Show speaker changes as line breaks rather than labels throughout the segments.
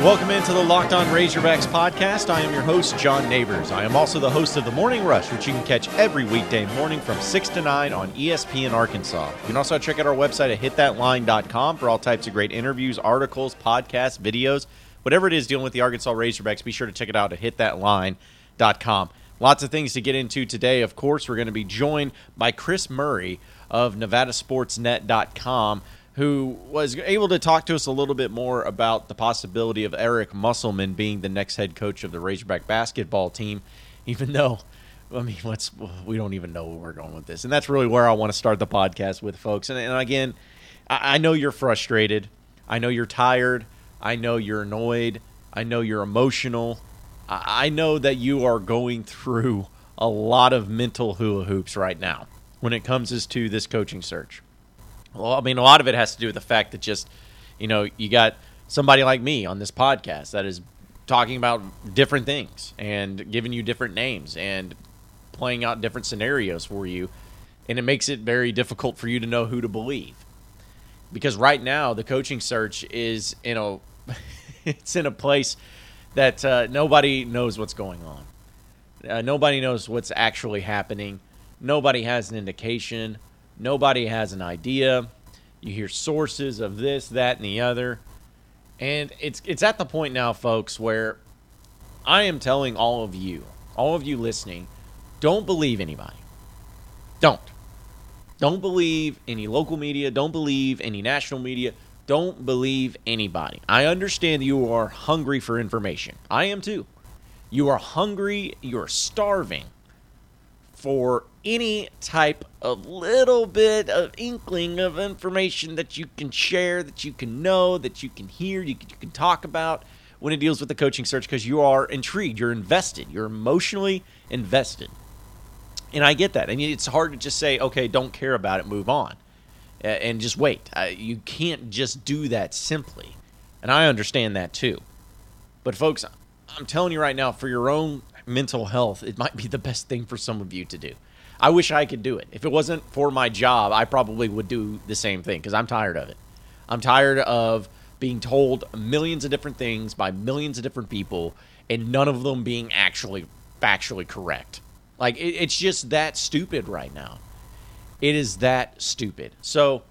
Welcome into the Locked On Razorbacks podcast. I am your host, John Neighbors. I am also the host of The Morning Rush, which you can catch every weekday morning from 6 to 9 on ESPN Arkansas. You can also check out our website at hitthatline.com for all types of great interviews, articles, podcasts, videos, whatever it is dealing with the Arkansas Razorbacks. Be sure to check it out at hitthatline.com. Lots of things to get into today. Of course, we're going to be joined by Chris Murray of NevadaSportsNet.com who was able to talk to us a little bit more about the possibility of Eric Musselman being the next head coach of the Razorback basketball team, even though. I mean, let's we don't even know where we're going with this, and that's really where I want to start the podcast with, folks. And, and again, I, I know you're frustrated. I know you're tired. I know you're annoyed. I know you're emotional. I, I know that you are going through a lot of mental hula hoops right now when it comes as to this coaching search. Well, I mean, a lot of it has to do with the fact that just, you know, you got somebody like me on this podcast that is talking about different things and giving you different names and playing out different scenarios for you. And it makes it very difficult for you to know who to believe. Because right now, the coaching search is in a. it's in a place that uh, nobody knows what's going on. Uh, nobody knows what's actually happening. Nobody has an indication. Nobody has an idea. You hear sources of this, that, and the other. And it's it's at the point now, folks, where I am telling all of you, all of you listening, don't believe anybody. Don't. Don't believe any local media. Don't believe any national media. Don't believe anybody. I understand you are hungry for information. I am too. You are hungry. You're starving for any type of little bit of inkling of information that you can share, that you can know, that you can hear, you can, you can talk about when it deals with the coaching search because you are intrigued, you're invested, you're emotionally invested. And I get that. And it's hard to just say, okay, don't care about it, move on, and just wait. You can't just do that simply. And I understand that too. But, folks, I'm telling you right now, for your own mental health, it might be the best thing for some of you to do. I wish I could do it. If it wasn't for my job, I probably would do the same thing because I'm tired of it. I'm tired of being told millions of different things by millions of different people and none of them being actually factually correct. Like, it, it's just that stupid right now. It is that stupid. So,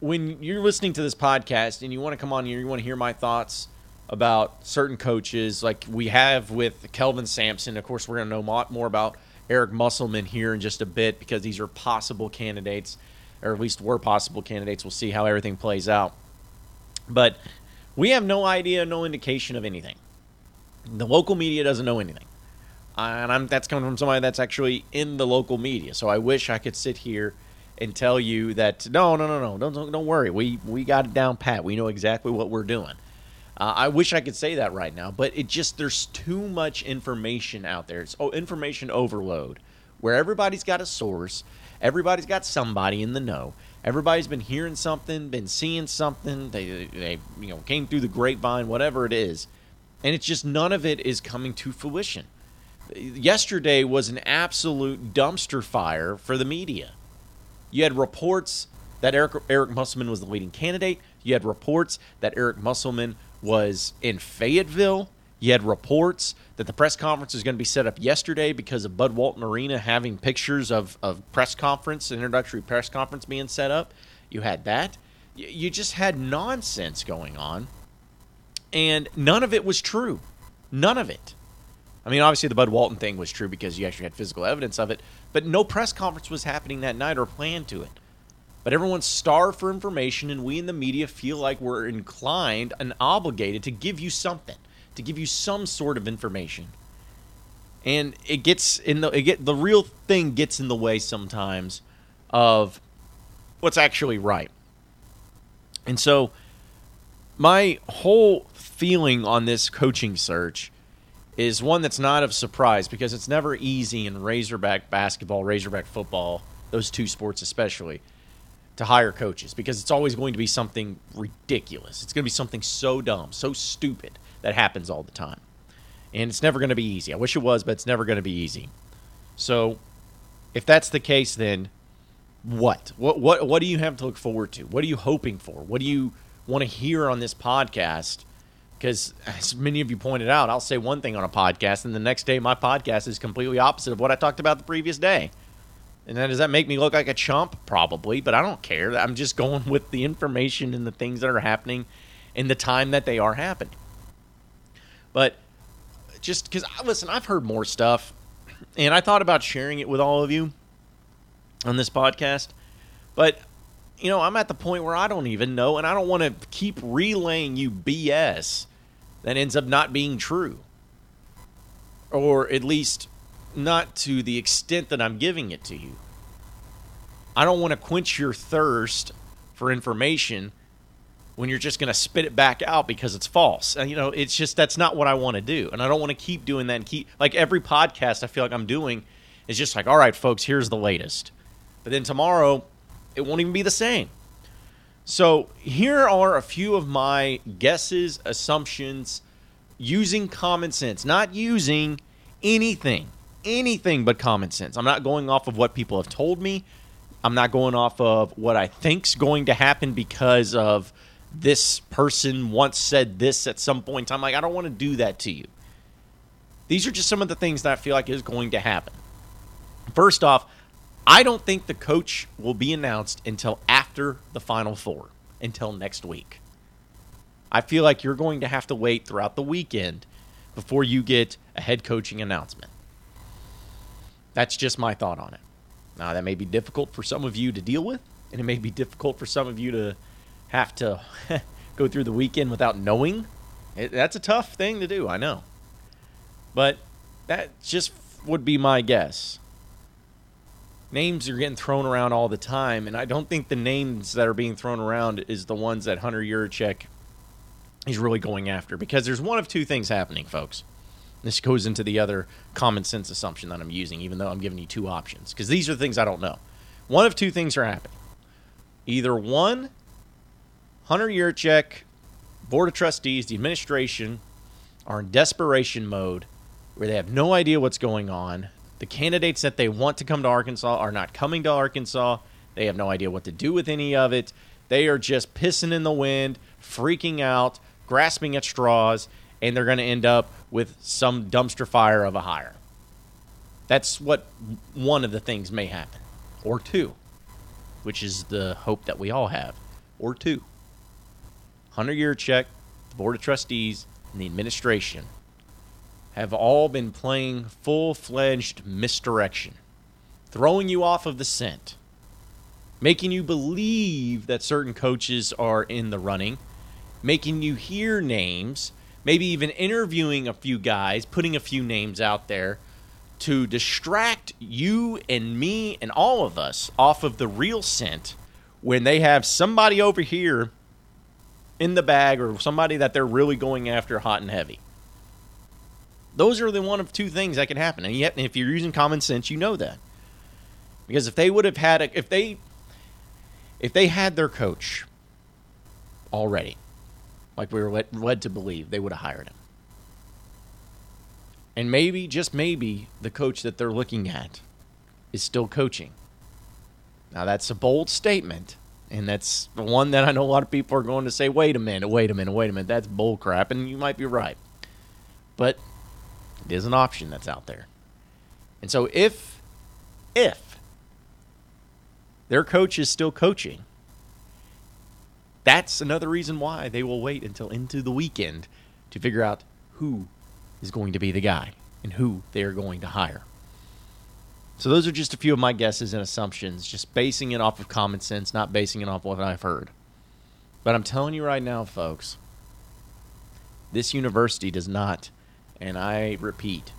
when you're listening to this podcast and you want to come on here, you want to hear my thoughts about certain coaches, like we have with Kelvin Sampson. Of course, we're going to know more about Eric Musselman here in just a bit because these are possible candidates, or at least were possible candidates. We'll see how everything plays out. But we have no idea, no indication of anything. The local media doesn't know anything. And I'm, that's coming from somebody that's actually in the local media. So I wish I could sit here and tell you that no, no, no, no, don't don't worry. We we got it down pat. We know exactly what we're doing. Uh, I wish I could say that right now, but it just there's too much information out there. It's oh, information overload, where everybody's got a source, everybody's got somebody in the know. Everybody's been hearing something, been seeing something. They they you know came through the grapevine, whatever it is, and it's just none of it is coming to fruition. Yesterday was an absolute dumpster fire for the media. You had reports that Eric Eric Musselman was the leading candidate. You had reports that Eric Musselman was in Fayetteville. You had reports that the press conference is going to be set up yesterday because of Bud Walton Arena having pictures of, of press conference, introductory press conference being set up. You had that. You just had nonsense going on. And none of it was true. None of it. I mean, obviously, the Bud Walton thing was true because you actually had physical evidence of it, but no press conference was happening that night or planned to it. But everyone's starved for information, and we in the media feel like we're inclined and obligated to give you something, to give you some sort of information. And it gets in the it get the real thing gets in the way sometimes of what's actually right. And so my whole feeling on this coaching search is one that's not of surprise because it's never easy in Razorback basketball, Razorback football, those two sports especially to hire coaches because it's always going to be something ridiculous. It's going to be something so dumb, so stupid that happens all the time. And it's never going to be easy. I wish it was, but it's never going to be easy. So, if that's the case, then what? What what what do you have to look forward to? What are you hoping for? What do you want to hear on this podcast Because as many of you pointed out, I'll say one thing on a podcast, and the next day my podcast is completely opposite of what I talked about the previous day. And then does that make me look like a chump? Probably, but I don't care. I'm just going with the information and the things that are happening in the time that they are happening. But just because, listen, I've heard more stuff, and I thought about sharing it with all of you on this podcast. But, you know, I'm at the point where I don't even know, and I don't want to keep relaying you BS that ends up not being true. Or at least not to the extent that I'm giving it to you. I don't want to quench your thirst for information when you're just going to spit it back out because it's false. And, you know, it's just that's not what I want to do. And I don't want to keep doing that and keep like every podcast I feel like I'm doing is just like, all right, folks, here's the latest. But then tomorrow, it won't even be the same. So here are a few of my guesses, assumptions, using common sense, not using anything, anything but common sense. I'm not going off of what people have told me. I'm not going off of what I think's going to happen because of this person once said this at some point in time. Like, I don't want to do that to you. These are just some of the things that I feel like is going to happen. First off, I don't think the coach will be announced until after the Final Four, until next week. I feel like you're going to have to wait throughout the weekend before you get a head coaching announcement. That's just my thought on it. Now, that may be difficult for some of you to deal with, and it may be difficult for some of you to have to go through the weekend without knowing. It, that's a tough thing to do, I know. But that just would be my guess. Names are getting thrown around all the time, and I don't think the names that are being thrown around is the ones that Hunter Yurachek is really going after. Because there's one of two things happening, folks. This goes into the other common sense assumption that I'm using, even though I'm giving you two options. Because these are things I don't know. One of two things are happening. Either one, Hunter Yurachek, Board of Trustees, the administration are in desperation mode where they have no idea what's going on. The candidates that they want to come to Arkansas are not coming to Arkansas. They have no idea what to do with any of it. They are just pissing in the wind, freaking out, grasping at straws, and they're going to end up with some dumpster fire of a hire. That's what one of the things may happen, or two, which is the hope that we all have, or two. Hunter Yurachek, the Board of Trustees, and the administration have all been playing full fledged misdirection, throwing you off of the scent, making you believe that certain coaches are in the running, making you hear names, maybe even interviewing a few guys, putting a few names out there to distract you and me and all of us off of the real scent when they have somebody over here in the bag or somebody that they're really going after hot and heavy. Those are the one of two things that can happen. And yet, if you're using common sense, you know that. Because if they would have had a, if they if they had their coach already, like we were led, led to believe, they would have hired him. And maybe, just maybe, the coach that they're looking at is still coaching. Now, that's a bold statement, and that's the one that I know a lot of people are going to say, wait a minute, wait a minute, wait a minute. That's bullcrap. And you might be right. But it is an option that's out there. And so if, if their coach is still coaching, that's another reason why they will wait until into the weekend to figure out who is going to be the guy and who they are going to hire. So those are just a few of my guesses and assumptions, just basing it off of common sense, not basing it off what I've heard. But I'm telling you right now, folks, this university does not, and I repeat,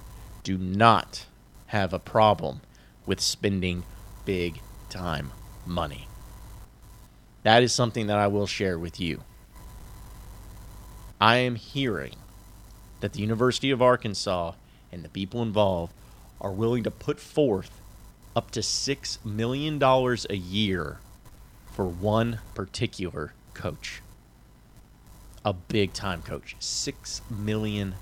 do not have a problem with spending big time money. That is something that I will share with you. I am hearing that the University of Arkansas and the people involved are willing to put forth up to $6 million a year for one particular coach. A big time coach. $6 million.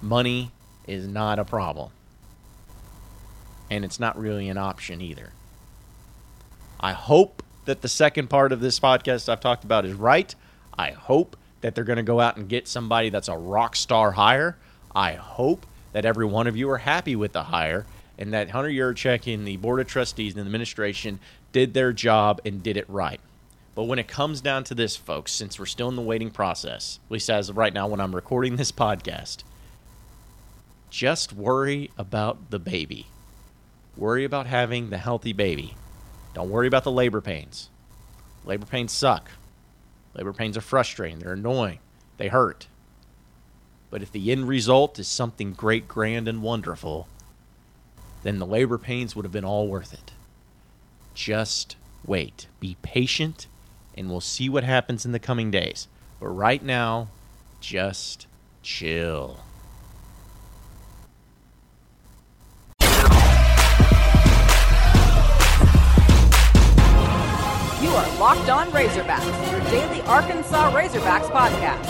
Money is not a problem. And it's not really an option either. I hope that the second part of this podcast I've talked about is right. I hope that they're going to go out and get somebody that's a rock star hire. I hope that every one of you are happy with the hire and that Hunter Yurachek and the Board of Trustees and the administration did their job and did it right. But when it comes down to this, folks, since we're still in the waiting process, at least as of right now when I'm recording this podcast, just worry about the baby. Worry about having the healthy baby. Don't worry about the labor pains. Labor pains suck. Labor pains are frustrating. They're annoying. They hurt. But if the end result is something great, grand, and wonderful, then the labor pains would have been all worth it. Just wait. Be patient, and we'll see what happens in the coming days. But right now, just chill.
Are Locked On Razorbacks, your daily Arkansas Razorbacks podcast.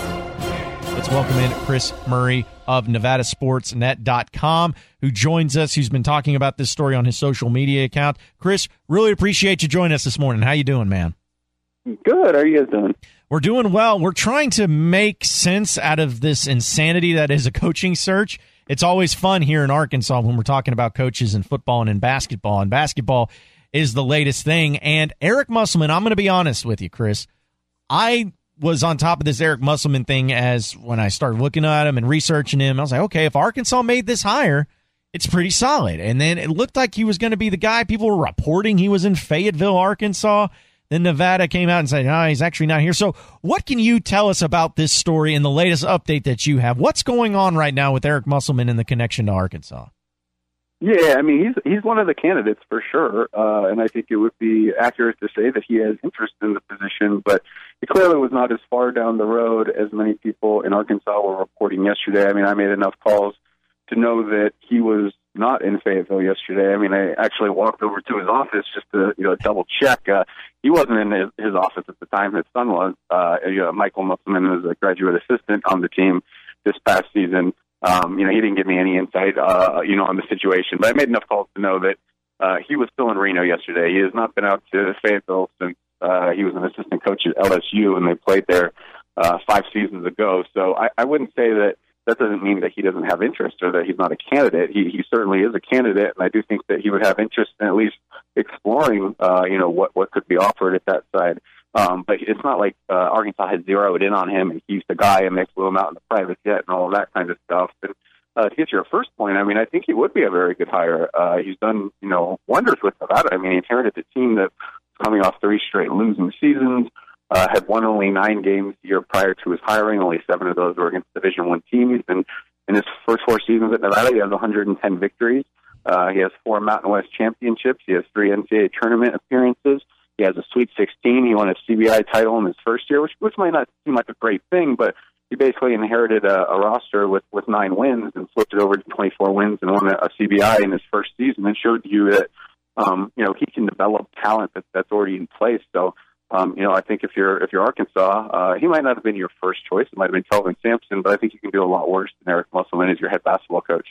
Let's welcome in Chris Murray of NevadaSportsNet.com, who joins us, who's been talking about this story on his social media account. Chris, really appreciate you joining us this morning. How you doing, man?
Good. How are you guys doing?
We're doing well. We're trying to make sense out of this insanity that is a coaching search. It's always fun here in Arkansas when we're talking about coaches in football and in basketball. And basketball is the latest thing. And Eric Musselman, I'm going to be honest with you, Chris. I was on top of this Eric Musselman thing as when I started looking at him and researching him. I was like, okay, if Arkansas made this hire, it's pretty solid. And then it looked like he was going to be the guy. People were reporting he was in Fayetteville, Arkansas. Then Nevada came out and said, no, he's actually not here. So, what can you tell us about this story and the latest update that you have? What's going on right now with Eric Musselman and the connection to Arkansas?
Yeah, I mean he's he's one of the candidates for sure, uh, and I think it would be accurate to say that he has interest in the position, but he clearly was not as far down the road as many people in Arkansas were reporting yesterday. I mean, I made enough calls to know that he was not in Fayetteville yesterday. I mean, I actually walked over to his office just to you know double check. Uh, he wasn't in his, his office at the time. His son was. Uh, you know, Michael Musselman was a graduate assistant on the team this past season. Um, you know, he didn't give me any insight, uh, you know, on the situation, but I made enough calls to know that uh, he was still in Reno yesterday. He has not been out to Fayetteville since uh, he was an assistant coach at LSU, and they played there uh, five seasons ago. So I, I wouldn't say that that doesn't mean that he doesn't have interest or that he's not a candidate. He, he certainly is a candidate, and I do think that he would have interest in at least exploring, uh, you know, what what could be offered at that side. Um, but it's not like uh, Arkansas has zeroed in on him and he's the guy and they flew him out in the private jet and all that kind of stuff. And uh, to get to your first point, I mean, I think he would be a very good hire. Uh, he's done, you know, wonders with Nevada. I mean, he inherited a team that's coming off three straight losing seasons. Uh, had won only nine games the year prior to his hiring. Only seven of those were against Division One teams. And in his first four seasons at Nevada, he has 110 victories. Uh, he has four Mountain West championships. He has three NCAA tournament appearances. He has a Sweet 16. He won a CBI title in his first year, which which might not seem like a great thing, but he basically inherited a, a roster with with nine wins and flipped it over to 24 wins and won a, a CBI in his first season and showed you that um, you know he can develop talent that, that's already in place. So. Um, you know, I think if you're if you're Arkansas, uh, he might not have been your first choice. It might have been Kelvin Sampson, but I think you can do a lot worse than Eric Musselman as your head basketball coach.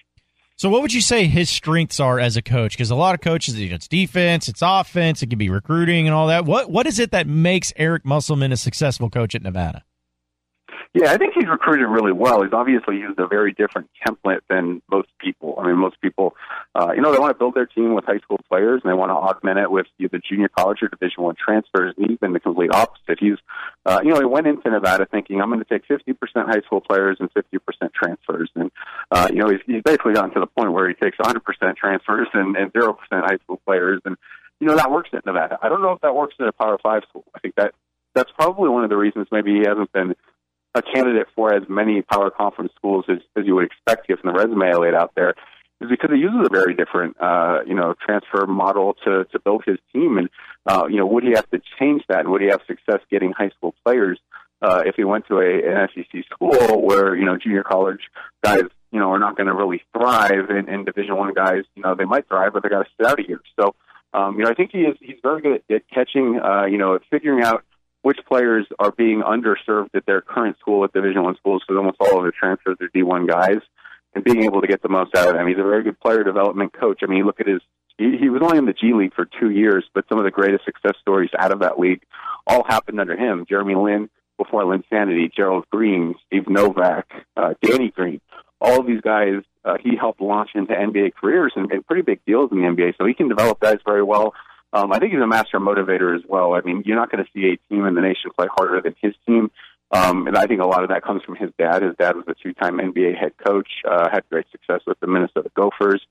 So, what would you say his strengths are as a coach? Because a lot of coaches, you know, it's defense, it's offense, it can be recruiting and all that. What What is it that makes Eric Musselman a successful coach at Nevada?
Yeah, I think he's recruited really well. He's obviously used a very different template than most people. I mean, most people, uh, you know, they want to build their team with high school players and they want to augment it with either junior college or Division One transfers. And he's been the complete opposite. He's, uh, you know, he went into Nevada thinking I'm going to take 50% high school players and 50% transfers, and uh, you know, he's, he's basically gotten to the point where he takes 100% transfers and, and 0% high school players, and you know that works at Nevada. I don't know if that works at a Power Five school. I think that that's probably one of the reasons maybe he hasn't been a candidate for as many power conference schools as, as you would expect given the resume I laid out there is because he uses a very different, uh, you know, transfer model to, to build his team. And, uh, you know, would he have to change that? And would he have success getting high school players, uh, if he went to a, an SEC school where, you know, junior college guys, you know, are not going to really thrive and, and division one guys, you know, they might thrive, but they got to sit out a year. So, um, you know, I think he is, he's very good at, at catching, uh, you know, at figuring out, which players are being underserved at their current school at Division One schools, because almost all of the transfers are D one guys, and being able to get the most out of them. He's a very good player development coach. I mean, you look at his he, was only in the G League for two years, but some of the greatest success stories out of that league all happened under him. Jeremy Lin before Linsanity, Gerald Green, Steve Novak, uh, Danny Green. All of these guys uh, he helped launch into NBA careers and, and pretty big deals in the NBA. So he can develop guys very well. Um, I think he's a master motivator as well. I mean, you're not going to see a team in the nation play harder than his team. Um, and I think a lot of that comes from his dad. His dad was a two-time NBA head coach, uh, had great success with the Minnesota Gophers.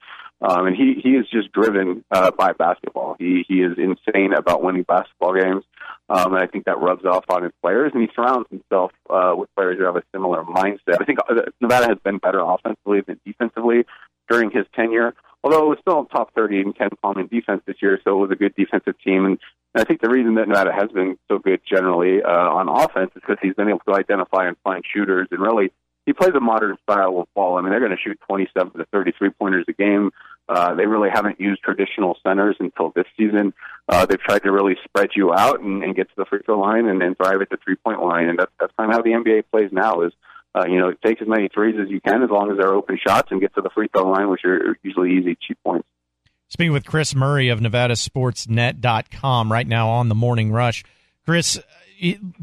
Um, and he, he is just driven, uh, by basketball. He, he is insane about winning basketball games. Um, and I think that rubs off on his players and he surrounds himself, uh, with players who have a similar mindset. I think uh, Nevada has been better offensively than defensively during his tenure although it was still top 30 in KenPom in defense this year, so it was a good defensive team. And I think the reason that Nevada has been so good generally uh, on offense is because he's been able to identify and find shooters and really he plays a modern style of ball. I mean, they're going to shoot 27 to 33 pointers a game. Uh, they really haven't used traditional centers until this season. Uh, they've tried to really spread you out and, and get to the free throw line and then drive at the three point line. And that's, that's kind of how the NBA plays now is uh, you know, take as many threes as you can as long as they're open shots and get to the free throw line, which are usually easy, cheap points.
Speaking with Chris Murray of NevadaSportsNet.com right now on the Morning Rush. Chris,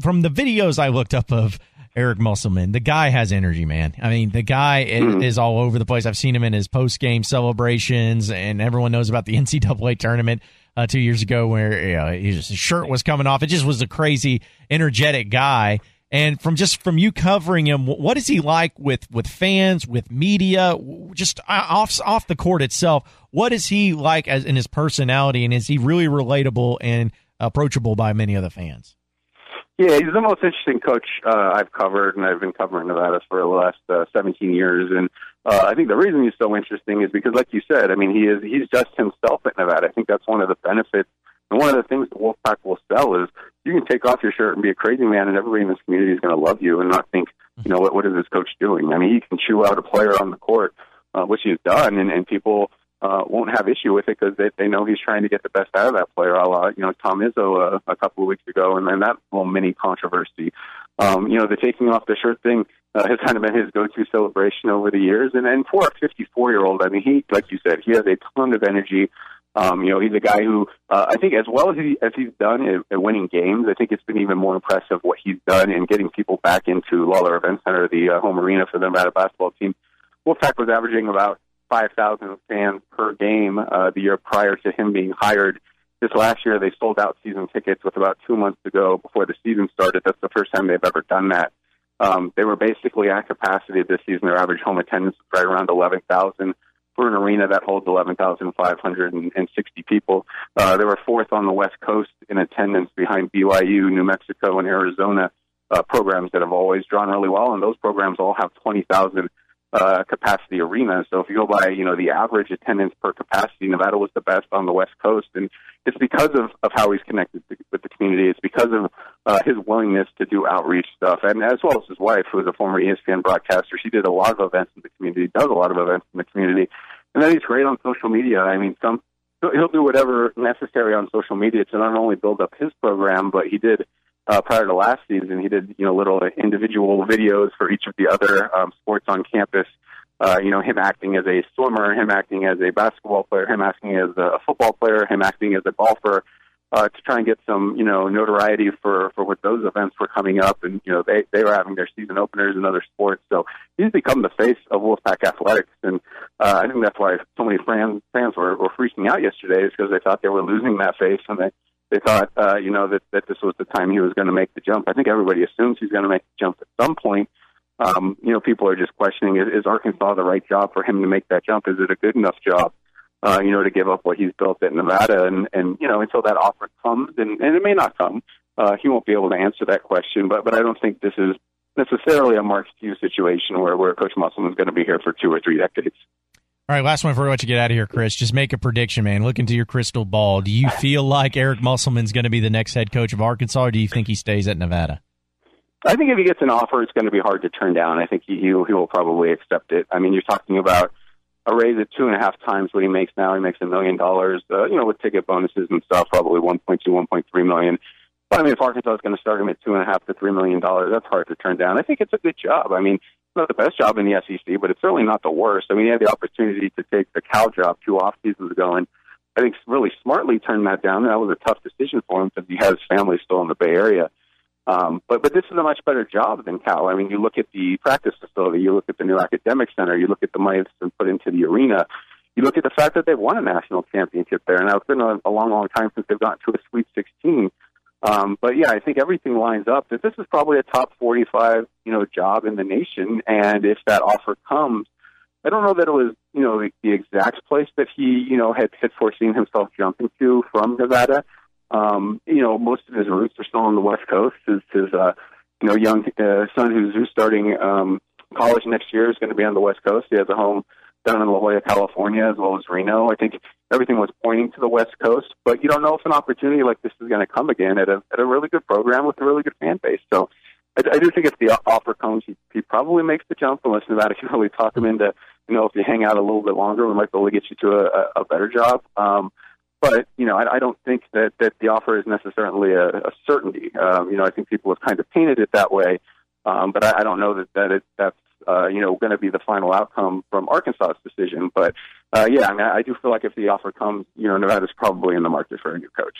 from the videos I looked up of Eric Musselman, the guy has energy, man. I mean, the guy mm-hmm. is all over the place. I've seen him in his post game celebrations, and everyone knows about the NCAA tournament uh, two years ago where you know, his shirt was coming off. It just was a crazy, energetic guy. And from just from you covering him, what is he like with with fans, with media, just uh, off off the court itself? What is he like as in his personality, and is he really relatable and approachable by many of the fans?
Yeah, he's the most interesting coach uh, I've covered, and I've been covering Nevada for the last uh, 17 years. And uh, I think the reason he's so interesting is because, like you said, I mean, he is he's just himself at Nevada. I think that's one of the benefits and one of the things the Wolfpack will sell is you can take off your shirt and be a crazy man, and everybody in this community is going to love you and not think, you know, what what is this coach doing? I mean, he can chew out a player on the court, uh, which he's done, and, and people uh, won't have issue with it because they, they know he's trying to get the best out of that player. A la, you know, Tom Izzo uh, a couple of weeks ago, and then that little mini controversy. Um, you know, the taking off the shirt thing uh, has kind of been his go-to celebration over the years. And and for a 54 year old, I mean, he, like you said, he has a ton of energy. Um, you know, he's a guy who uh, I think, as well as he as he's done at, at winning games, I think it's been even more impressive what he's done in getting people back into Lawler Event Center, the uh, home arena for the Nevada basketball team. Wolfpack was averaging about 5,000 fans per game uh, the year prior to him being hired. This last year, they sold out season tickets with about two months to go before the season started. That's the first time they've ever done that. Um, they were basically at capacity this season. Their average home attendance was right around 11,000 for an arena that holds 11,560 people. Uh, they were fourth on the West Coast in attendance behind BYU, New Mexico, and Arizona uh, programs that have always drawn really well, and those programs all have 20,000 uh, capacity arena. So if you go by, you know, the average attendance per capacity, Nevada was the best on the West Coast, and it's because of, of how he's connected to, with the community. It's because of uh, his willingness to do outreach stuff, and as well as his wife, who is a former ESPN broadcaster. She did a lot of events in the community, does a lot of events in the community, and then he's great on social media. I mean, some he'll do whatever necessary on social media to not only build up his program, but he did uh, prior to last season. He did you know little individual videos for each of the other um, sports on campus. Uh, you know, him acting as a swimmer, him acting as a basketball player, him acting as a football player, him acting as a golfer uh, to try and get some, you know, notoriety for for what those events were coming up, and you know they they were having their season openers in other sports. So he's become the face of Wolfpack athletics, and uh, I think that's why so many fans fans were, were freaking out yesterday, is because they thought they were losing that face, and they they thought, uh, you know, that that this was the time he was going to make the jump. I think everybody assumes he's going to make the jump at some point. Um, you know, people are just questioning: is, is Arkansas the right job for him to make that jump? Is it a good enough job? uh, you know, to give up what he's built at Nevada. And, and you know, until that offer comes, and, and it may not come, uh, he won't be able to answer that question. But, but I don't think this is necessarily a Mark Few situation where, where Coach Musselman is going to be here for two or three decades.
All right, last one before we let you get out of here, Chris. Just make a prediction, man. Look into your crystal ball. Do you feel like Eric Musselman's going to be the next head coach of Arkansas, or do you think he stays at Nevada?
I think if he gets an offer, it's going to be hard to turn down. I think he he will probably accept it. I mean, you're talking about a raise at two and a half times what he makes now. He makes a million dollars, uh, you know, with ticket bonuses and stuff, probably 1.2, 1.3 million. But I mean, if Arkansas is going to start him at two and a half to three million dollars, that's hard to turn down. I think it's a good job. I mean, not the best job in the SEC, but it's certainly not the worst. I mean, he had the opportunity to take the Cal job two off seasons ago, and I think really smartly turned that down. That was a tough decision for him because he has family still in the Bay Area. Um, but but this is a much better job than Cal. I mean, you look at the practice facility, you look at the new academic center, you look at the money that's been put into the arena, you look at the fact that they've won a national championship there. Now it's been a, a long, long time since they've gotten to a Sweet 16. Um, but yeah, I think everything lines up that this is probably a top 45, you know, job in the nation. And if that offer comes, I don't know that it was, you know, the, exact place that he, you know, had, had foreseen himself jumping to from Nevada. Um, you know, most of his roots are still on the West Coast. His, his uh, you know, young uh, son who's, who's starting um, college next year is going to be on the West Coast. He has a home down in La Jolla, California, as well as Reno. I think everything was pointing to the West Coast, but you don't know if an opportunity like this is going to come again at a at a really good program with a really good fan base. So I, I do think if the offer comes, he, he probably makes the jump unless Nevada can really talk him into, you know, if you hang out a little bit longer, we might be able to get you to a, a better job. Um, but you know, I, I don't think that that the offer is necessarily a, a certainty. Um, you know, I think people have kind of painted it that way, um, but I, I don't know that that it, that's uh, you know going to be the final outcome from Arkansas's decision. But uh, yeah, I mean, I do feel like if the offer comes, you know, Nevada's probably in the market for a new coach.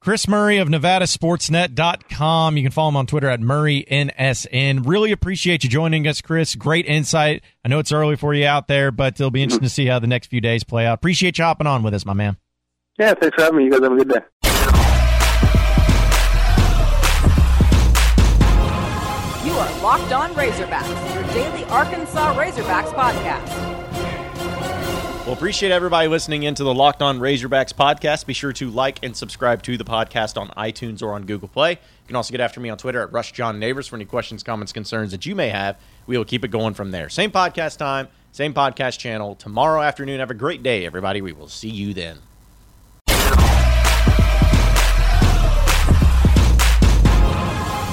Chris Murray of NevadaSportsNet.com. You can follow him on Twitter at MurrayNSN. Really appreciate you joining us, Chris. Great insight. I know it's early for you out there, but it'll be interesting to see how the next few days play out. Appreciate you hopping on with us, my man.
Yeah, thanks for having me. You guys have a good day.
You are Locked On Razorbacks, your daily Arkansas Razorbacks podcast.
Well, appreciate everybody listening into the Locked On Razorbacks podcast. Be sure to like and subscribe to the podcast on iTunes or on Google Play. You can also get after me on Twitter at Rush John Neighbors for any questions, comments, concerns that you may have. We will keep it going from there. Same podcast time, same podcast channel tomorrow afternoon. Have a great day, everybody. We will see you then.